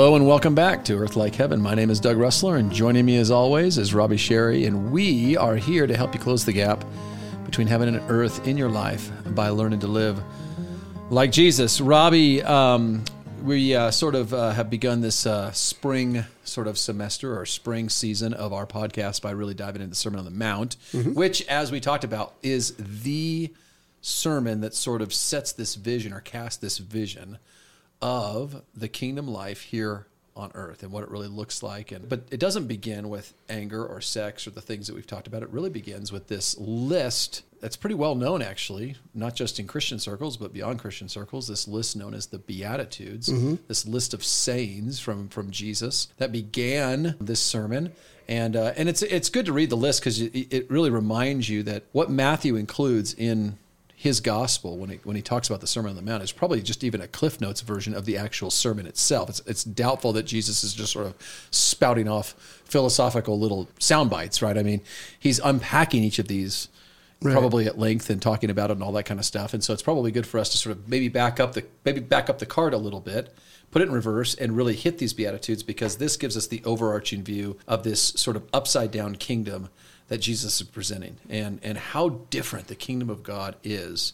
Hello and welcome back to Earth Like Heaven. My name is Doug Resler, and joining me as always is Robbie Scherrei, and we are here to help you close the gap between heaven and earth in your life by learning to live like Jesus. Robbie, um, we uh, sort of uh, have begun this uh, spring sort of semester or spring season of our podcast by really diving into the Sermon on the Mount, which, as we talked about, is the sermon that sort of sets this vision or casts this vision of the kingdom life here on earth and what it really looks like. And but it doesn't begin with anger or sex or the things that we've talked about. It really begins with this list that's pretty well known actually not just in christian circles but beyond christian circles this list known as the beatitudes this list of sayings from from jesus that began this sermon. And uh, and it's it's good to read the list because it, it really reminds you that what matthew includes in his gospel when he, when he talks about the Sermon on the Mount is probably just even a Cliff Notes version of the actual sermon itself. It's, it's doubtful that Jesus is just sort of spouting off philosophical little sound bites, right? I mean, he's unpacking each of these probably at length and talking about it and all that kind of stuff. And so it's probably good for us to sort of maybe back up the maybe back up the card a little bit, put it in reverse, and really hit these beatitudes because this gives us the overarching view of this sort of upside down kingdom that Jesus is presenting and and how different the kingdom of God is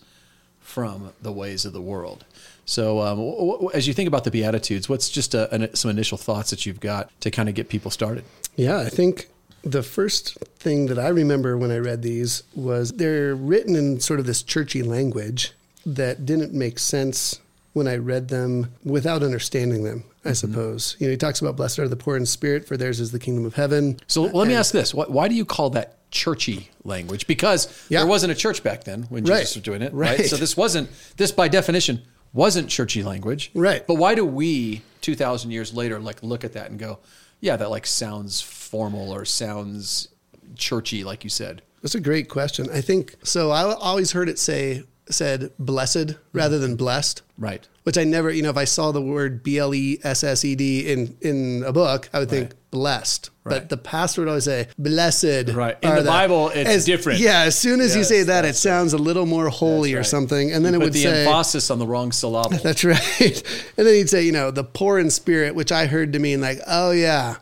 from the ways of the world. So, um, w- w- as you think about the Beatitudes, what's just a, an, some initial thoughts that you've got to kind of get people started? Yeah, I think the first thing that I remember when I read these was they're written in sort of this churchy language that didn't make sense when I read them without understanding them, I mm-hmm. suppose. You know, he talks about blessed are the poor in spirit, for theirs is the kingdom of heaven. So, let me ask this: why, why do you call that churchy language? Because Yeah. there wasn't a church back then when Jesus Right. was doing it, right? Right. So this wasn't this by definition wasn't churchy language, Right. But why do we two thousand years later like look at that and go, yeah, that like sounds formal or sounds churchy, like you said? That's a great question. I think so. I always heard it say said blessed rather than blessed. Right. Which I never, you know, if I saw the word B L E S S E D in in a book, I would think blessed. Right. But the pastor would always say blessed. Right. In the Bible, it's as- different. Yeah. As soon as you say that, it sounds a little more holy or something, and then You it would the say. emphasis on the wrong syllable. That's right. And then he'd say, you know, the poor in spirit, which I heard to mean like, oh yeah,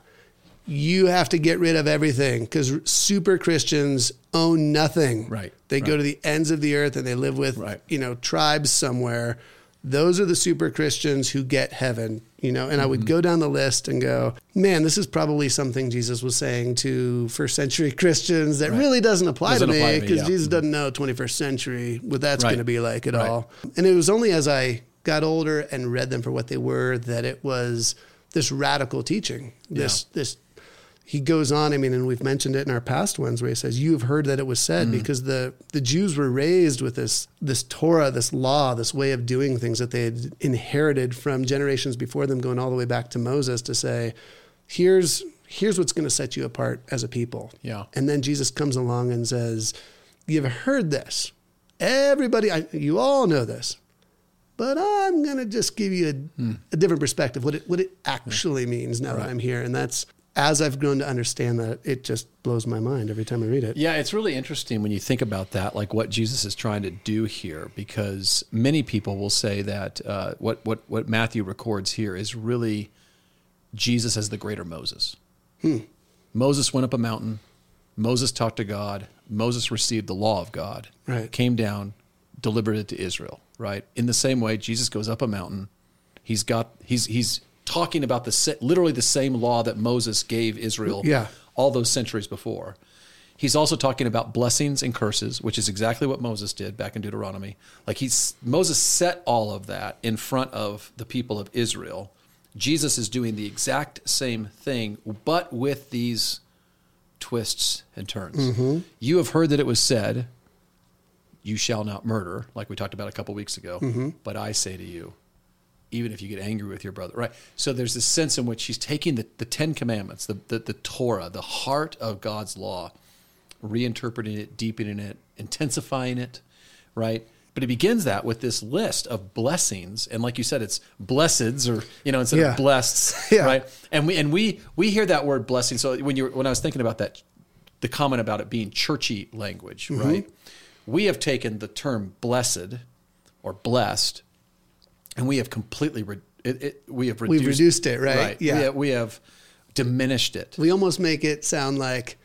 you have to get rid of everything because super Christians own nothing. Right, They go to the ends of the earth and they live with, Right. you know, tribes somewhere. Those are the super Christians who get heaven, you know. And I Mm-hmm. would go down the list and go, man, this is probably something Jesus was saying to first century Christians that really doesn't apply Doesn't to me because yeah. Jesus doesn't know 21st century what that's Right. going to be like at Right. all. And it was only as I got older and read them for what they were that it was this radical teaching. This this he goes on, I mean, and we've mentioned it in our past ones where he says, You've heard that it was said, Mm-hmm. because the, the Jews were raised with this this Torah, this law, this way of doing things that they had inherited from generations before them, going all the way back to Moses to say, Here's here's what's going to set you apart as a people. Yeah. And then Jesus comes along and says, You've heard this. Everybody, I, you all know this. But I'm going to just give you a, Hmm. a different perspective, what it, what it actually means now that I'm here. And that's, as I've grown to understand that, it just blows my mind every time I read it. Yeah, it's really interesting when you think about that, like what Jesus is trying to do here, because many people will say that uh, what what what Matthew records here is really Jesus as the greater Moses. Moses went up a mountain. Moses talked to God. Moses received the law of God. Right. Came down, delivered it to Israel. Right. In the same way, Jesus goes up a mountain. He's got he's he's talking about the literally the same law that Moses gave Israel Yeah. all those centuries before. He's also talking about blessings and curses, which is exactly what Moses did back in Deuteronomy. Like he's Moses set all of that in front of the people of Israel. Jesus is doing the exact same thing, but with these twists and turns. Mm-hmm. You have heard that it was said, "You shall not murder," like we talked about a couple weeks ago. Mm-hmm. But I say to you, even if you get angry with your brother, right? So there's this sense in which he's taking the, the Ten Commandments, the, the, the Torah, the heart of God's law, reinterpreting it, deepening it, intensifying it, right? But he begins that with this list of blessings, and like you said, it's blesseds, or you know, instead Yeah. of blessed, Yeah. right? And we and we we hear that word blessing. So when you when I was thinking about that, the comment about it being churchy language, mm-hmm. right? We have taken the term blessed or blessed and we have completely re- It, it, we have reduced, We've reduced it, right? Yeah, Yeah. we have, we have diminished it. We almost make it sound like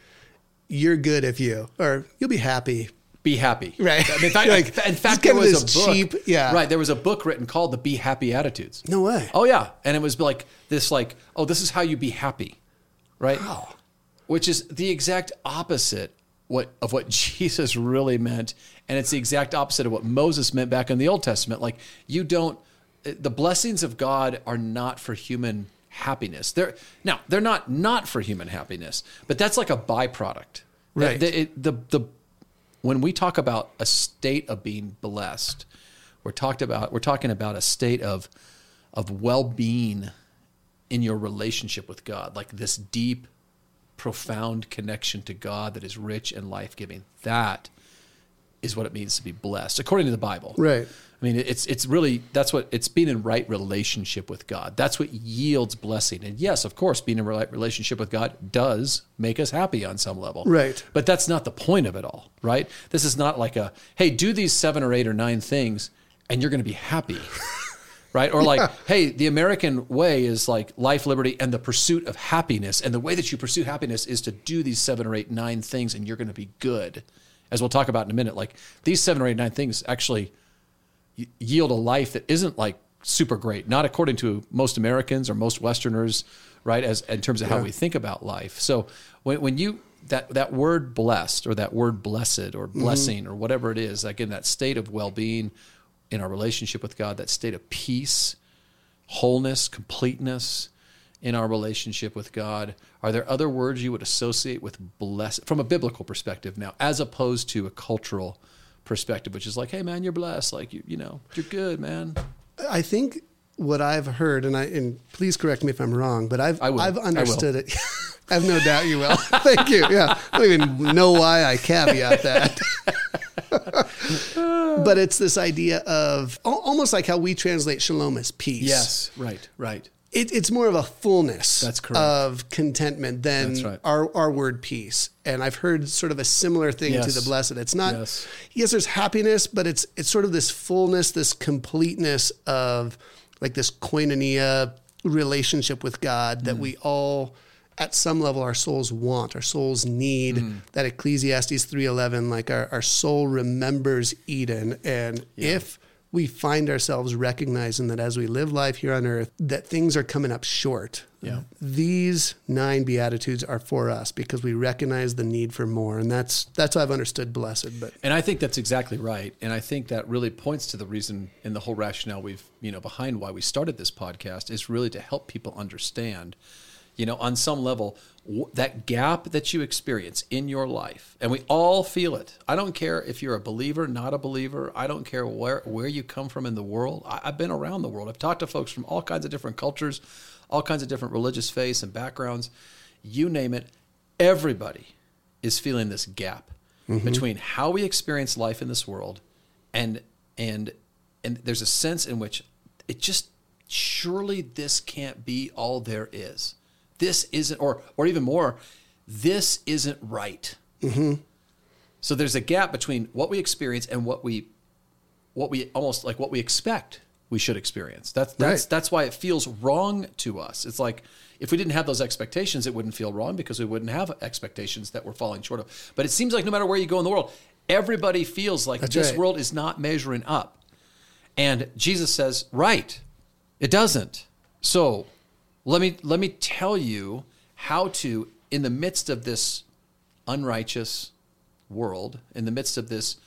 you're good if you, or you'll be happy. Be happy, Right. I mean, in fact, Like, in fact there was a book. cheap- yeah. right. There was a book written called "The Be Happy Attitudes." No way. Oh yeah, and it was like this, like, oh, this is how you be happy, right? Wow. Which is the exact opposite what of what Jesus really meant, and it's the exact opposite of what Moses meant back in the Old Testament. Like, you don't. The blessings of God are not for human happiness. They're now they're not not for human happiness, but that's like a byproduct. Right. The, it- the, the when we talk about a state of being blessed, we're talked about we're talking about a state of of well-being in your relationship with God, like this deep, profound connection to God that is rich and life-giving. That is what it means to be blessed, according to the Bible. Right. I mean, it's it's really that's what it's being in right relationship with God. That's what yields blessing. And yes, of course, being in right relationship with God does make us happy on some level. Right. But that's not the point of it all, right? This is not like a hey, do these seven or eight or nine things, and you're going to be happy. Right. Or like, hey, the American way is like life, liberty, and the pursuit of happiness. And the way that you pursue happiness is to do these seven or eight, nine things, and you're going to be good. As we'll talk about in a minute, like these seven or eight, nine things actually yield a life that isn't like super great, not according to most Americans or most Westerners, right? As in terms of how we think about life. So when, when you that that word blessed or that word blessed or mm-hmm. blessing or whatever it is, like in that state of well being in our relationship with God, that state of peace, wholeness, completeness in our relationship with God. Are there other words you would associate with blessed from a biblical perspective now, as opposed to a cultural perspective, which is like, hey man, you're blessed, like you, you know, you're good, man. I think what I've heard, and I and please correct me if I'm wrong, but I've I will. I've I understood it. I have no doubt you will. Thank you. Yeah, I don't even know why I caveat that. but it's this idea of almost like how we translate shalom as peace. Yes, right, right. It, it's more of a fullness That's correct. of contentment than right. our, our word peace. And I've heard sort of a similar thing to the blessed. It's not, Yes. yes, there's happiness, but it's, it's sort of this fullness, this completeness of like this koinonia relationship with God Mm. that we all, at some level, our souls want, our souls need Mm. that Ecclesiastes 3.11, like our, our soul remembers Eden. And if we find ourselves recognizing that as we live life here on earth, that things are coming up short. Yeah. These nine beatitudes are for us because we recognize the need for more, and that's that's how I've understood blessed. But And I think that's exactly right. And I think that really points to the reason and the whole rationale we've, you know, behind why we started this podcast is really to help people understand, you know, on some level, w- that gap that you experience in your life. And we all feel it. I don't care if you're a believer, not a believer. I don't care where, where you come from in the world. I, I've been around the world. I've talked to folks from all kinds of different cultures, all kinds of different religious faiths and backgrounds. You name it. Everybody is feeling this gap mm-hmm. between how we experience life in this world and and and there's a sense in which it just surely this can't be all there is this isn't or or even more this isn't right mm-hmm. so there's a gap between what we experience and what we what we almost like what we expect we should experience. That's that's Right. that's why it feels wrong to us. It's like if we didn't have those expectations, it wouldn't feel wrong because we wouldn't have expectations that we're falling short of. But it seems like no matter where you go in the world, everybody feels like That's this right. world is not measuring up. And Jesus says, "Right, it doesn't." So, let me let me tell you how to in the midst of this unrighteous world, in the midst of this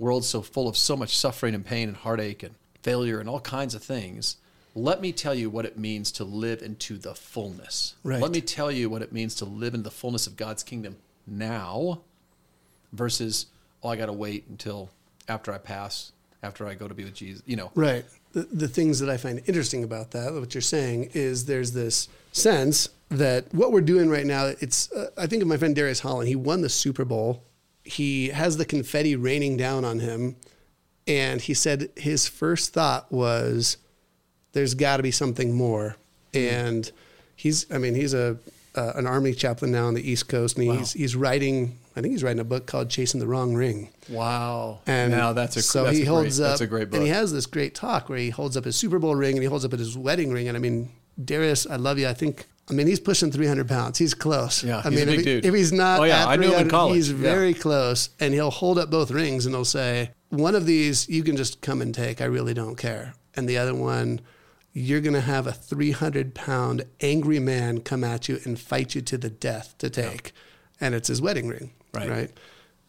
world so full of so much suffering and pain and heartache and failure and all kinds of things, let me tell you what it means to live into the fullness. Right. Let me tell you what it means to live in the fullness of God's kingdom now versus, oh, I got to wait until after I pass, after I go to be with Jesus. You know, Right. The, the things that I find interesting about that, what you're saying, is there's this sense that what we're doing right now, it's, uh, I think of my friend Darius Holland. He won the Super Bowl. He has the confetti raining down on him. And he said his first thought was, there's got to be something more. And he's, I mean, he's a uh, an army chaplain now on the East Coast, and he's he's writing. I think he's writing a book called "Chasing the Wrong Ring." Wow. And now that's a so that's he holds great, up, That's a great book. and he has this great talk where he holds up his Super Bowl ring and he holds up his wedding ring, and I mean, Darius, I love you. I think. I mean, he's pushing 300 pounds. He's close. Yeah, I he's a mean, big if, he- dude. if he's not, Oh, yeah, I knew him in college. He's Yeah. very close, and he'll hold up both rings and he'll say, "One of these you can just come and take. I really don't care." And the other one, you're going to have a 300 pound angry man come at you and fight you to the death to take, and it's his wedding ring, Right. right?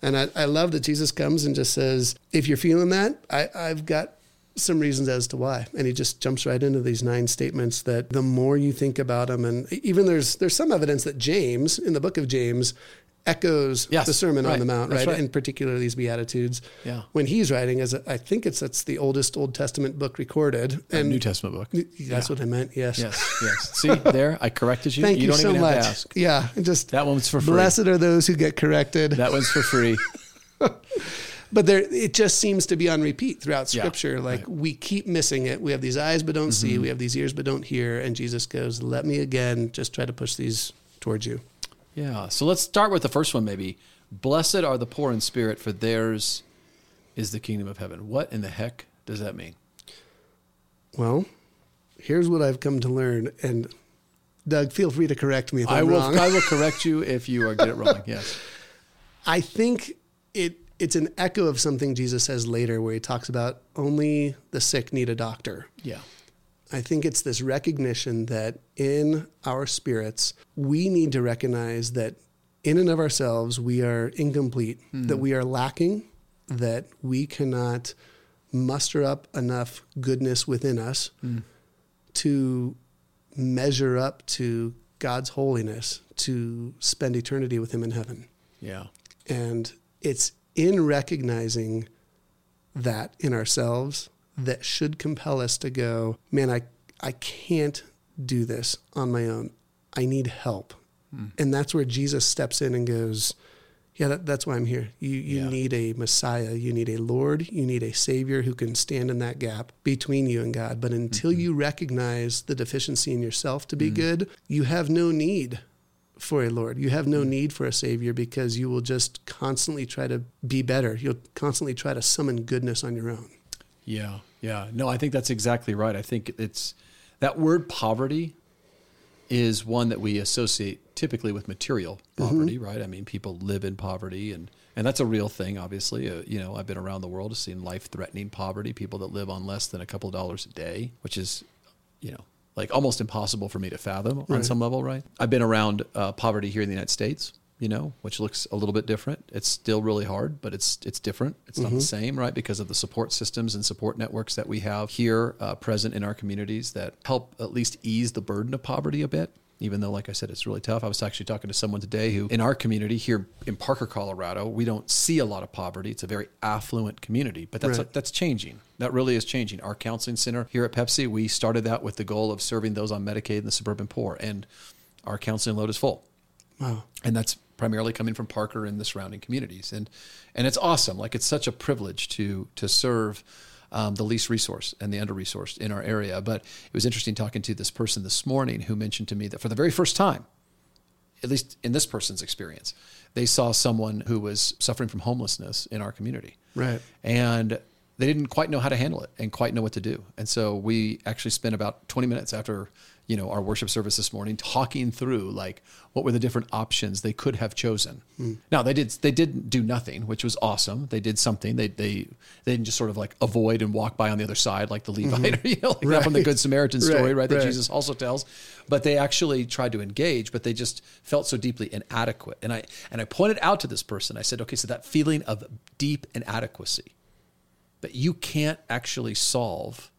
And I, I love that Jesus comes and just says, if you're feeling that, I, I've got some reasons as to why. And he just jumps right into these nine statements that the more you think about them, and even there's there's some evidence that James, in the book of James, echoes Yes, the Sermon right. on the Mount, right? right. In particular, these Beatitudes. Yeah. When he's writing, as a, I think it's that's the oldest Old Testament book recorded. A And New Testament book. that's what I meant. Yes. Yes, yes. See there, I corrected you. Thank you, don't so even much. have to ask. Yeah. Just That one's for free. blessed are those who get corrected. That one's for free. but there it just seems to be on repeat throughout Yeah, scripture like right. Mm-hmm. we keep missing it we have these eyes but don't see we have these ears but don't hear and jesus goes let me again just try to push these towards you Yeah. So let's start with the first one, maybe. Blessed are the poor in spirit, for theirs is the kingdom of heaven. What in the heck does that mean? well here's what i've come to learn and doug feel free to correct me if I i'm will. wrong I will correct you if you are get it wrong. Yes. I think it it's an echo of something jesus says later where he talks about only the sick need a doctor Yeah. I think it's this recognition that in our spirits, we need to recognize that in and of ourselves, we are incomplete, hmm. that we are lacking, that we cannot muster up enough goodness within us hmm. to measure up to God's holiness, to spend eternity with Him in heaven. Yeah. And it's in recognizing that in ourselves that should compel us to go, man, I, I can't do this on my own. I need help. Hmm. And that's where Jesus steps in and goes, yeah, that, that's why I'm here. You, you Yeah. need a Messiah. You need a Lord. You need a Savior who can stand in that gap between you and God. But until mm-hmm. you recognize the deficiency in yourself to be mm. good, you have no need for a Lord. You have no mm. need for a Savior because you will just constantly try to be better. You'll constantly try to summon goodness on your own. Yeah, yeah. No, I think that's exactly right. I think it's that word poverty is one that we associate typically with material poverty, right? I mean, people live in poverty, and and that's a real thing. Obviously, uh, you know, I've been around the world, I've seen life-threatening poverty, people that live on less than a couple of dollars a day, which is, you know, like almost impossible for me to fathom on some level, right? I've been around uh, poverty here in the United States, you know, which looks a little bit different. It's still really hard, but it's it's different. It's not the same, right? Because of the support systems and support networks that we have here uh, present in our communities that help at least ease the burden of poverty a bit. Even though, like I said, it's really tough. I was actually talking to someone today who, in our community here in Parker, Colorado, we don't see a lot of poverty. It's a very affluent community, but that's Right. that's changing. That really is changing. Our counseling center here at Pepsi, we started that with the goal of serving those on Medicaid and the suburban poor, and our counseling load is full Wow. and that's primarily coming from Parker and the surrounding communities. And and it's awesome. Like it's such a privilege to to serve um, the least resource and the under resourced in our area. But it was interesting talking to this person this morning who mentioned to me that for the very first time, at least in this person's experience, they saw someone who was suffering from homelessness in our community Right. and they didn't quite know how to handle it and quite know what to do. And so we actually spent about 20 minutes after, you know, our worship service this morning talking through like what were the different options they could have chosen. Hmm. Now they did they didn't do nothing, which was awesome. They did something. They they they didn't just sort of like avoid and walk by on the other side like the hmm. Levite, you know, like that from the Good Samaritan story, Right, right? That right. Jesus also tells. But they actually tried to engage, but they just felt so deeply inadequate. And I and I pointed out to this person, I said, okay, so that feeling of deep inadequacy but you can't actually solve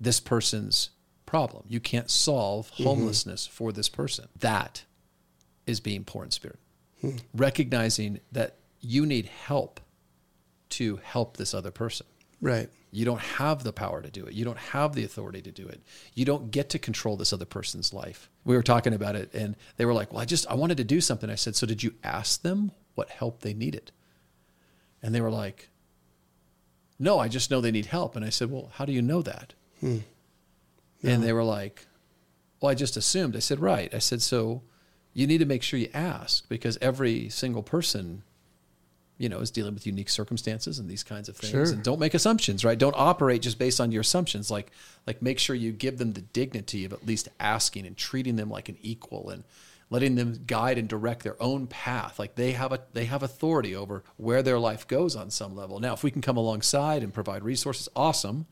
this person's problem. You can't solve mm-hmm. homelessness for this person. That is being poor in spirit. Hmm. Recognizing that you need help to help this other person. Right. You don't have the power to do it. You don't have the authority to do it. You don't get to control this other person's life. We were talking about it and they were like, "Well, I just I wanted to do something." I said, "So did you ask them what help they needed?" And they were like, "No, I just know they need help." And I said, "Well, how do you know that?" Hmm. And they were like, "Well, I just assumed." I said, "Right." I said, "So you need to make sure you ask because every single person you know is dealing with unique circumstances and these kinds of things. Sure. and don't make assumptions right? Don't operate just based on your assumptions. Like like make sure you give them the dignity of at least asking and treating them like an equal and letting them guide and direct their own path. Like they have a they have authority over where their life goes on some level. Now if we can come alongside and provide resources awesome.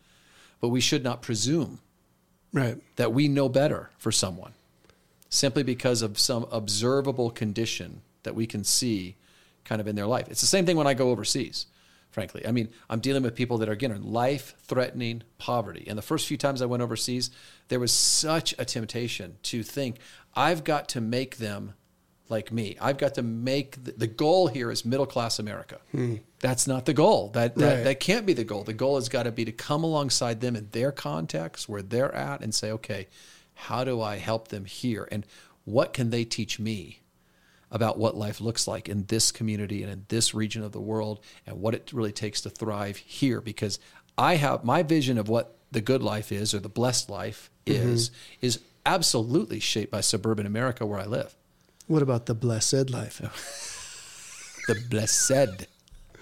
But we should not presume Right. that we know better for someone simply because of some observable condition that we can see kind of in their life. It's the same thing when I go overseas, frankly. I mean, I'm dealing with people that are, again, in life threatening poverty. And the first few times I went overseas, there was such a temptation to think, I've got to make them like me. I've got to make the, the goal here is middle class America. Hmm. That's not the goal. That that, Right. that can't be the goal. The goal has got to be to come alongside them in their context, where they're at, and say, okay, how do I help them here, and what can they teach me about what life looks like in this community and in this region of the world, and what it really takes to thrive here? Because I have my vision of what the good life is, or the blessed life mm-hmm. is, is absolutely shaped by suburban America where I live. What about the blessed life? The blessed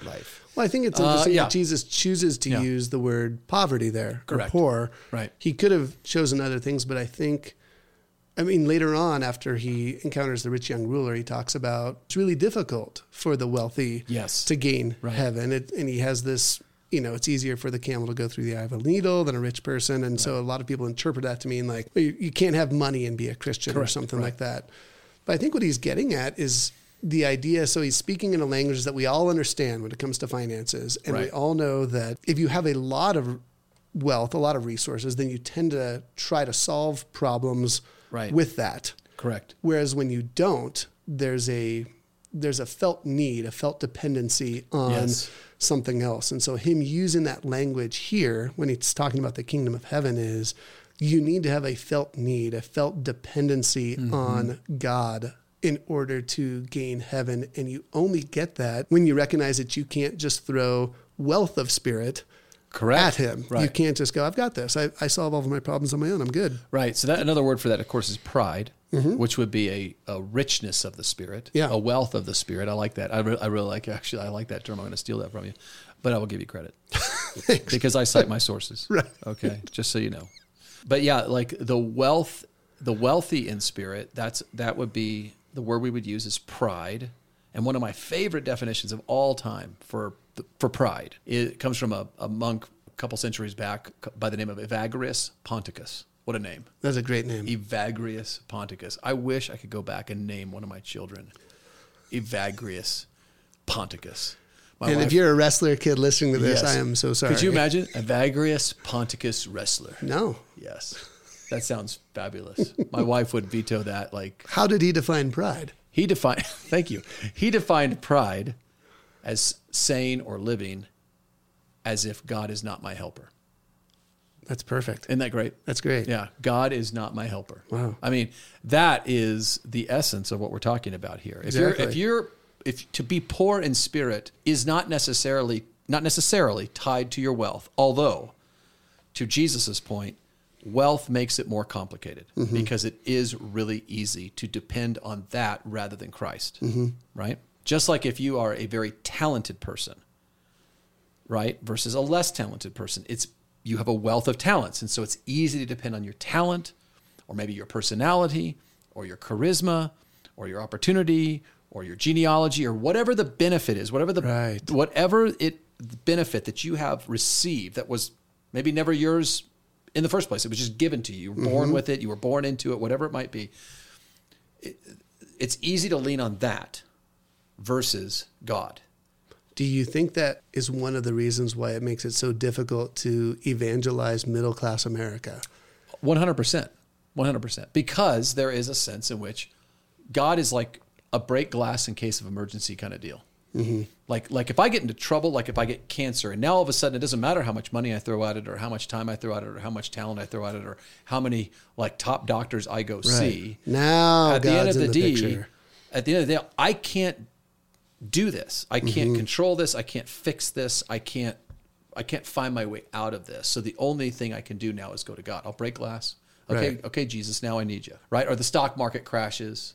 life. Well, I think it's Uh, interesting yeah. that Jesus chooses to Yeah. use the word poverty there, Correct. or poor. Right. He could have chosen other things, but I think, I mean, later on, after he encounters the rich young ruler, he talks about it's really difficult for the wealthy Yes. to gain Right. heaven. It, and he has this, you know, it's easier for the camel to go through the eye of a needle than a rich person. And so a lot of people interpret that to mean like, well, you, you can't have money and be a Christian or something Right. like that. But I think what he's getting at is the idea. So he's speaking in a language that we all understand when it comes to finances. And we all know that if you have a lot of wealth, a lot of resources, then you tend to try to solve problems Right. with that. Correct. Whereas when you don't, there's a there's a felt need, a felt dependency on Yes. something else. And so him using that language here when he's talking about the kingdom of heaven is you need to have a felt need, a felt dependency Mm-hmm. on God in order to gain heaven. And you only get that when you recognize that you can't just throw wealth of spirit Correct. at him. You can't just go, I've got this. I, I solve all of my problems on my own. I'm good. Right. So that another word for that, of course, is pride, which would be a, a richness of the spirit, Mm-hmm. Yeah. a wealth of the spirit. I like that. I, re- I really like. Actually, I like that term. I'm going to steal that from you, but I will give you credit because I cite my sources. Right. Okay. Just so you know. But yeah, like the wealth, the wealthy in spirit. That's that would be the word we would use is pride. And one of my favorite definitions of all time for for pride it comes from a, a monk a couple centuries back by the name of Evagrius Ponticus. What a name. That's a great name. Evagrius Ponticus. I wish I could go back and name one of my children Evagrius Ponticus. My and wife- if you're a wrestler kid listening to this, Yes. I am so sorry. Could you imagine Evagrius Ponticus wrestler? No. Yes. That sounds fabulous. My wife would veto that. Like How did he define pride? he defined thank you. He defined pride as saying or living as if God is not my helper. That's perfect. Isn't that great? That's great. Yeah, God is not my helper. Wow. I mean, that is the essence of what we're talking about here. If you're Exactly. if you're if to be poor in spirit is not necessarily not necessarily tied to your wealth, although to Jesus's point, wealth makes it more complicated Mm-hmm. because it is really easy to depend on that rather than Christ. Mm-hmm. Right? Just like if you are a very talented person, right, versus a less talented person, it's you have a wealth of talents, and so it's easy to depend on your talent, or maybe your personality, or your charisma, or your opportunity, or your genealogy, or whatever the benefit is, whatever the Right. whatever it benefit that you have received that was maybe never yours in the first place. It was just given to you. You were born mm-hmm. with it. You were born into it. Whatever it might be. It- it's easy to lean on that versus God. Do you think that is one of the reasons why it makes it so difficult to evangelize middle class America? One hundred percent, one hundred percent. Because there is a sense in which God is like a break glass in case of emergency kind of deal. Mm-hmm. Like, like if I get into trouble, like if I get cancer, and now all of a sudden it doesn't matter how much money I throw at it, or how much time I throw at it, or how much talent I throw at it, or how many like top doctors I go see. Now At God's the end of the, the day, at the end of the day, I can't do this. I can't mm-hmm. control this. I can't fix this. I can't. I can't find my way out of this. So the only thing I can do now is go to God. I'll break glass. Okay, Right. okay, Jesus, now I need you. Right? Or the stock market crashes.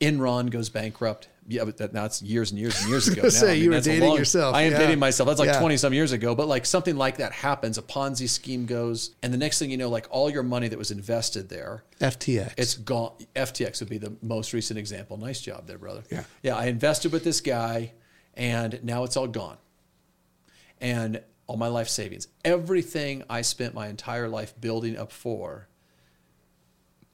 Enron goes bankrupt. Yeah, but that, now years and years and years ago. now. say, you were that's a dating yourself. I am Yeah. dating myself. That's like Yeah. 20 some years ago. But like something like that happens, a Ponzi scheme goes, and the next thing you know, like all your money that was invested there, FTX. it's gone. FTX would be the most recent example. Nice job there, brother. Yeah. Yeah. I invested with this guy, and now it's all gone. And all my life savings, everything I spent my entire life building up for,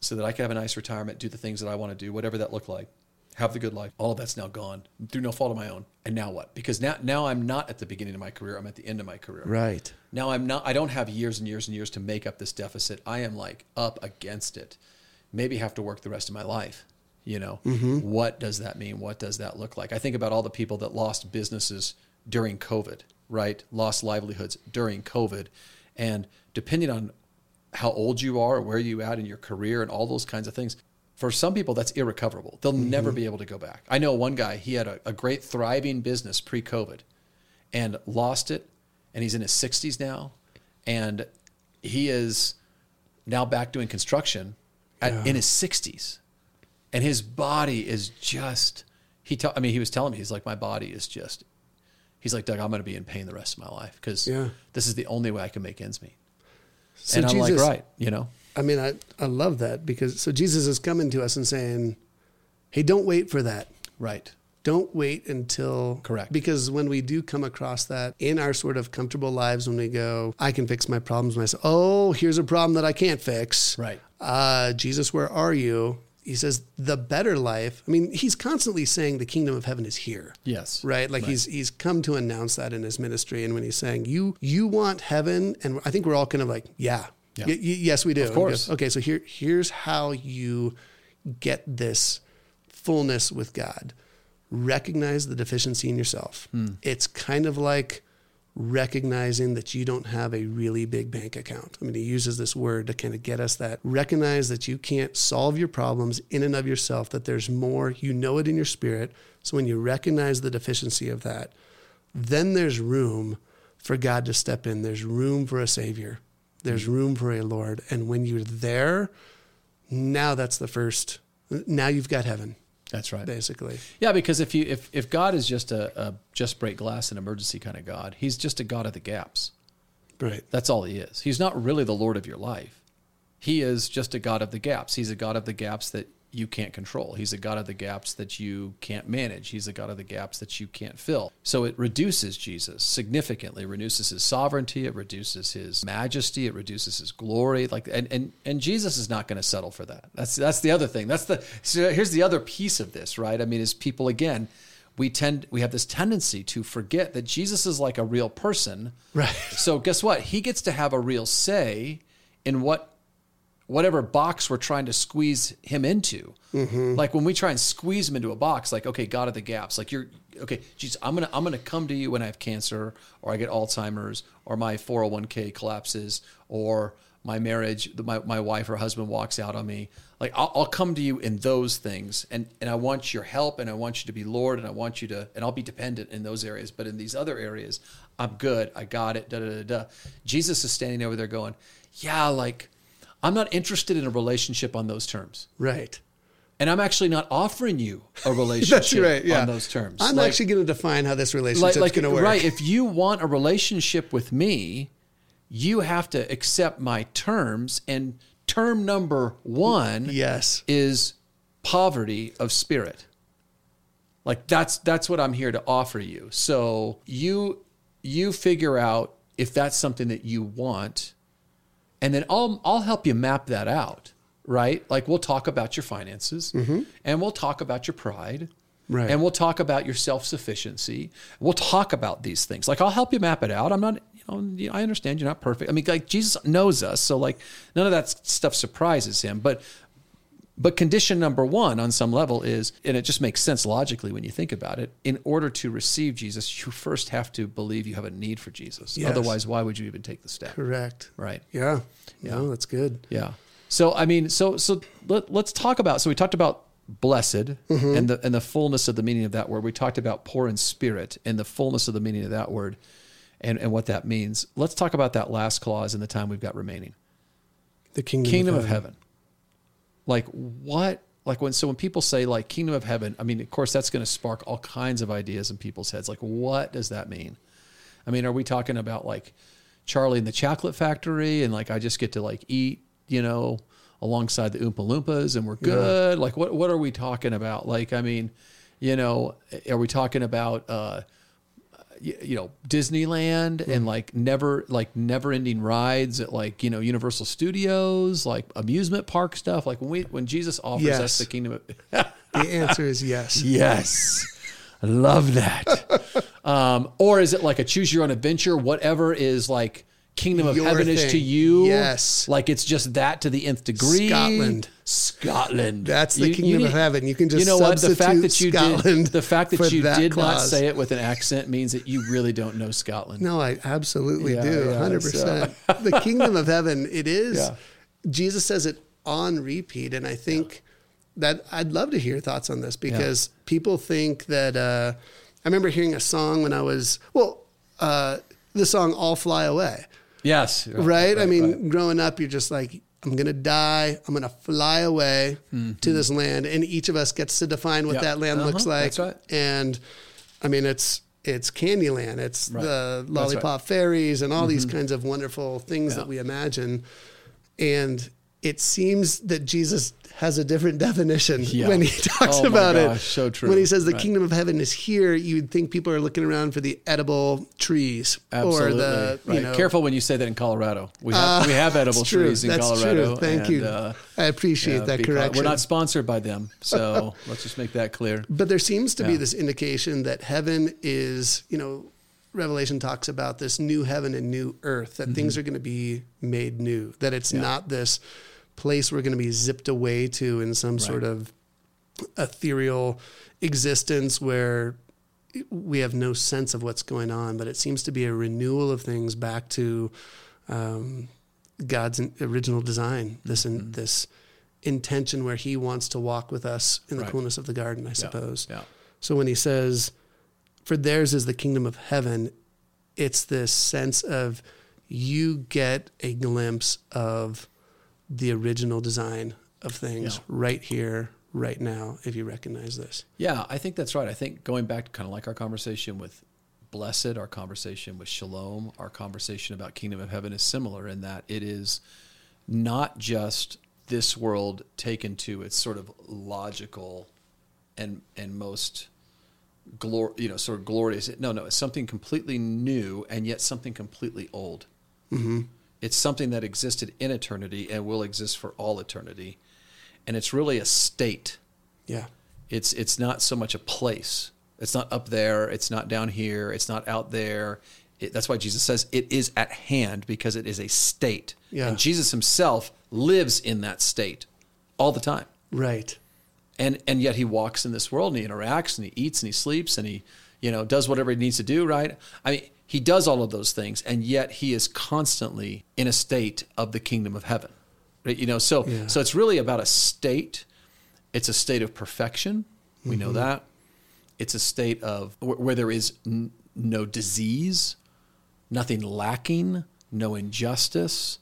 so that I could have a nice retirement, do the things that I want to do, whatever that looked like, have the good life. All of that's now gone through no fault of my own. And now what? Because now, now I'm not at the beginning of my career. I'm at the end of my career. right. Now I'm not I don't have years and years and years to make up this deficit. I am like up against it. Maybe have to work the rest of my life. You know, mm-hmm. what does that mean? What does that look like? I think about all the people that lost businesses during COVID, right? Lost livelihoods during COVID. And depending on how old you are, where you at in your career and all those kinds of things, for some people that's irrecoverable. They'll mm-hmm. never be able to go back. I know one guy, he had a, a great thriving business pre-COVID and lost it and he's in his 60s now and he is now back doing construction at, in his 60s and his body is just he tell I mean he was telling me he's like my body is just he's like Doug I'm going to be in pain the rest of my life because Yeah. this is the only way I can make ends meet So and I'm Jesus- like right you know I mean, I, I love that because so Jesus is coming to us and saying, hey, don't wait for that. right Don't wait until. Correct. Because when we do come across that in our sort of comfortable lives, when we go, I can fix my problems myself. Oh, here's a problem that I can't fix. Right. Uh, Jesus, where are you? He says, the better life. I mean, he's constantly saying the kingdom of heaven is here. yes Right, like he's he's come to announce that in his ministry, and when he's saying you you want heaven, and I think we're all kind of like, yeah, Yeah. Y- y- yes, we do. Of course. okay, so here here's how you get this fullness with God. Recognize the deficiency in yourself. Hmm. It's kind of like recognizing that you don't have a really big bank account. I mean, he uses this word to kind of get us that. Recognize that you can't solve your problems in and of yourself, that there's more. You know it in your spirit. So when you recognize the deficiency of that, then there's room for God to step in. There's room for a Savior. There's mm-hmm. room for a Lord. And when you're there, now that's the first. Now you've got heaven, that's right basically. Yeah, because if you if if God is just a, a just break glass and emergency kind of God, He's just a God of the gaps. Right. That's all He is. He's not really the Lord of your life. He is just a God of the gaps. He's a God of the gaps that you can't control. He's a God of the gaps that you can't manage. He's a God of the gaps that you can't fill. So it reduces Jesus significantly, reduces his sovereignty, it reduces his majesty, it reduces his glory. Like and and, and Jesus is not going to settle for that. That's that's the other thing. That's the so here's the other piece of this, right? I mean, is people again we tend we have this tendency to forget that Jesus is like a real person. Right. So guess what? He gets to have a real say in what whatever box we're trying to squeeze him into. Mm-hmm. Like when we try and squeeze him into a box, like okay, God of the gaps. Like you're okay, Jesus, I'm gonna I'm gonna come to you when I have cancer or I get Alzheimer's or my 401k collapses or my marriage, my, my wife or husband walks out on me. Like I'll, I'll come to you in those things, and and I want your help, and I want you to be Lord, and I want you to, and I'll be dependent in those areas. But in these other areas, I'm good. I got it. Da da da da. Jesus is standing over there going, yeah, like I'm not interested in a relationship on those terms. Right. And I'm actually not offering you a relationship That's right. Yeah. on those terms. I'm Like- actually going to define how this like, relationship's like going to work. right. If you want a relationship with me, you have to accept my terms. And term number one Yes. is poverty of spirit. Like that's that's what I'm here to offer you. So you you figure out if that's something that you want, and then I'll I'll help you map that out. Right? Like we'll talk about your finances, mm-hmm. and we'll talk about your pride. Right. And we'll talk about your self sufficiency. We'll talk about these things. Like I'll help you map it out. I'm not, you know, I understand you're not perfect. I mean, like Jesus knows us, so like none of that stuff surprises him. But but condition number one on some level is, and it just makes sense logically when you think about it, in order to receive Jesus, you first have to believe you have a need for Jesus. Yes. Otherwise, why would you even take the step? Correct. Right. Yeah. No, that's good. Yeah. So I mean, so so let, let's talk about. So we talked about blessed mm-hmm. and the and the fullness of the meaning of that word. We talked about poor in spirit and the fullness of the meaning of that word, and and what that means. Let's talk about that last clause in the time we've got remaining. The kingdom, Kingdom of heaven. Like what like when so when people say like kingdom of heaven, I mean, of course, that's going to spark all kinds of ideas in people's heads. Like, what does that mean? I mean, are we talking about like Charlie in the chocolate factory and like I just get to like eat, you know, alongside the Oompa Loompas and we're good? Like, what what are we talking about? Like, I mean, you know, are we talking about uh, you know Disneyland and like never like never ending rides at like you know Universal Studios, like amusement park stuff? Like when we when Jesus offers Yes. us the kingdom of The answer is yes. Yes. I love that. um, or is it like a choose your own adventure? Whatever is like kingdom of Your heaven is to you. Yes. Like it's just that to the nth degree. Scotland. Scotland. That's the kingdom of heaven. You can just you know what? The fact that you Scotland did the fact that you that did not say it with an accent means that you really don't know Scotland. No, I absolutely Yeah, do. yeah, 100%. the kingdom of heaven, it is. Yeah. Jesus says it on repeat. And I think that I'd love to hear thoughts on this because people think that. Uh, I remember hearing a song when I was, well, uh, the song I'll Fly Away, Yes. right? I mean, growing up, you're just like, I'm going to die. I'm going to fly away to this land. And each of us gets to define what Mm-hmm. That land looks Uh-huh. like. That's right. And I mean, it's, it's Candyland. It's Right. the That's right. Mm-hmm. lollipop fairies and all these kinds of wonderful things Yeah. that we imagine. And it seems that Jesus has a different definition Yeah. when he talks Oh about gosh, it. so true. When he says the Right. kingdom of heaven is here, you'd think people are looking around for the edible trees Absolutely. or the right. you know. Careful when you say that in Colorado. We have we have edible trees in That's Colorado. True. Thank and, you. uh, I appreciate yeah, that correction. We're not sponsored by them, so let's just make that clear. But there seems to be this indication that heaven is, you know, Revelation talks about this new heaven and new earth, that things Mm-hmm. are going to be made new, that it's not this place we're going to be zipped away to in some sort of ethereal existence where we have no sense of what's going on, but it seems to be a renewal of things back to um, God's original design, this in, this intention where He wants to walk with us in the Right. coolness of the garden, I suppose. Yeah. So when He says, "For theirs is the kingdom of heaven," it's this sense of you get a glimpse of the original design of things Yeah. right here, right now, if you recognize this. Yeah, I think that's right. I think going back to kind of like our conversation with blessed, our conversation with shalom, our conversation about kingdom of heaven is similar in that it is not just this world taken to its sort of logical and and most glor you know sort of glorious no no it's something completely new and yet something completely old Mm-hmm. It's something that existed in eternity and will exist for all eternity and it's really a state Yeah. it's it's not so much a place. It's not up there. It's not down here. It's not out there. It, that's why Jesus says it is at hand because it is a state. Yeah. And Jesus himself lives in that state all the time. Right. And and yet he walks in this world and he interacts and he eats and he sleeps and he you know does whatever he needs to do, right? I mean, he does all of those things and yet he is constantly in a state of the kingdom of heaven. Right? You know, so Yeah. so it's really about a state. It's a state of perfection. We know mm-hmm. that. It's a state of where, where there is n- no disease, nothing lacking, no injustice.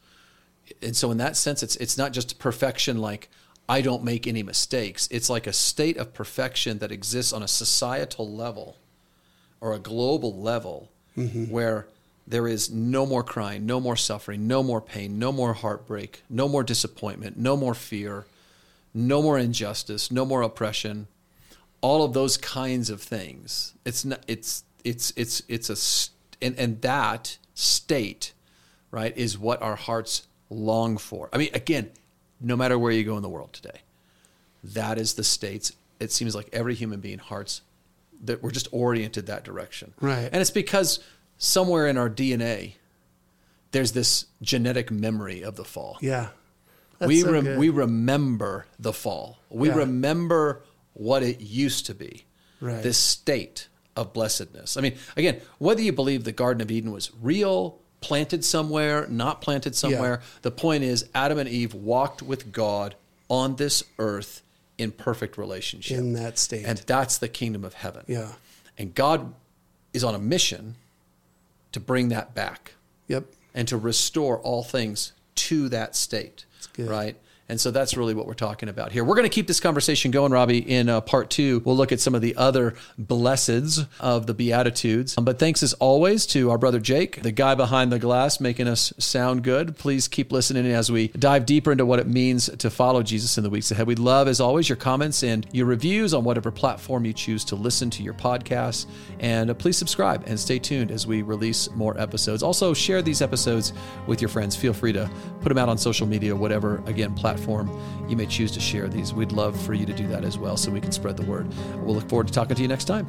And so in that sense it's it's not just perfection like I don't make any mistakes. It's like a state of perfection that exists on a societal level or a global level Mm-hmm. where there is no more crying, no more suffering, no more pain, no more heartbreak, no more disappointment, no more fear, no more injustice, no more oppression, all of those kinds of things. It's not, it's it's it's it's a st- and, and that state, right, is what our hearts long for. I mean, again, no matter where you go in the world today, that is the states. It seems like every human being hearts that we're just oriented that direction. Right. And it's because somewhere in our DNA, there's this genetic memory of the fall Yeah. That's we so rem- we remember the fall. We Yeah. remember what it used to be. Right. This state of blessedness. I mean, again, whether you believe the Garden of Eden was real, planted somewhere, not planted somewhere, the point is Adam and Eve walked with God on this earth in perfect relationship. in that state. and that's the kingdom of heaven. yeah. And God is on a mission to bring that back Yep. and to restore all things to that state. That's good. Right? And so that's really what we're talking about here. We're going to keep this conversation going, Robbie. In uh, part two, we'll look at some of the other blesseds of the Beatitudes. Um, but thanks as always to our brother Jake, the guy behind the glass, making us sound good. Please keep listening as we dive deeper into what it means to follow Jesus in the weeks ahead. We'd love, as always, your comments and your reviews on whatever platform you choose to listen to your podcast. And uh, please subscribe and stay tuned as we release more episodes. Also, share these episodes with your friends. Feel free to put them out on social media, whatever, again, platform platform you may choose to share these. We'd love for you to do that as well so we can spread the word. We'll look forward to talking to you next time.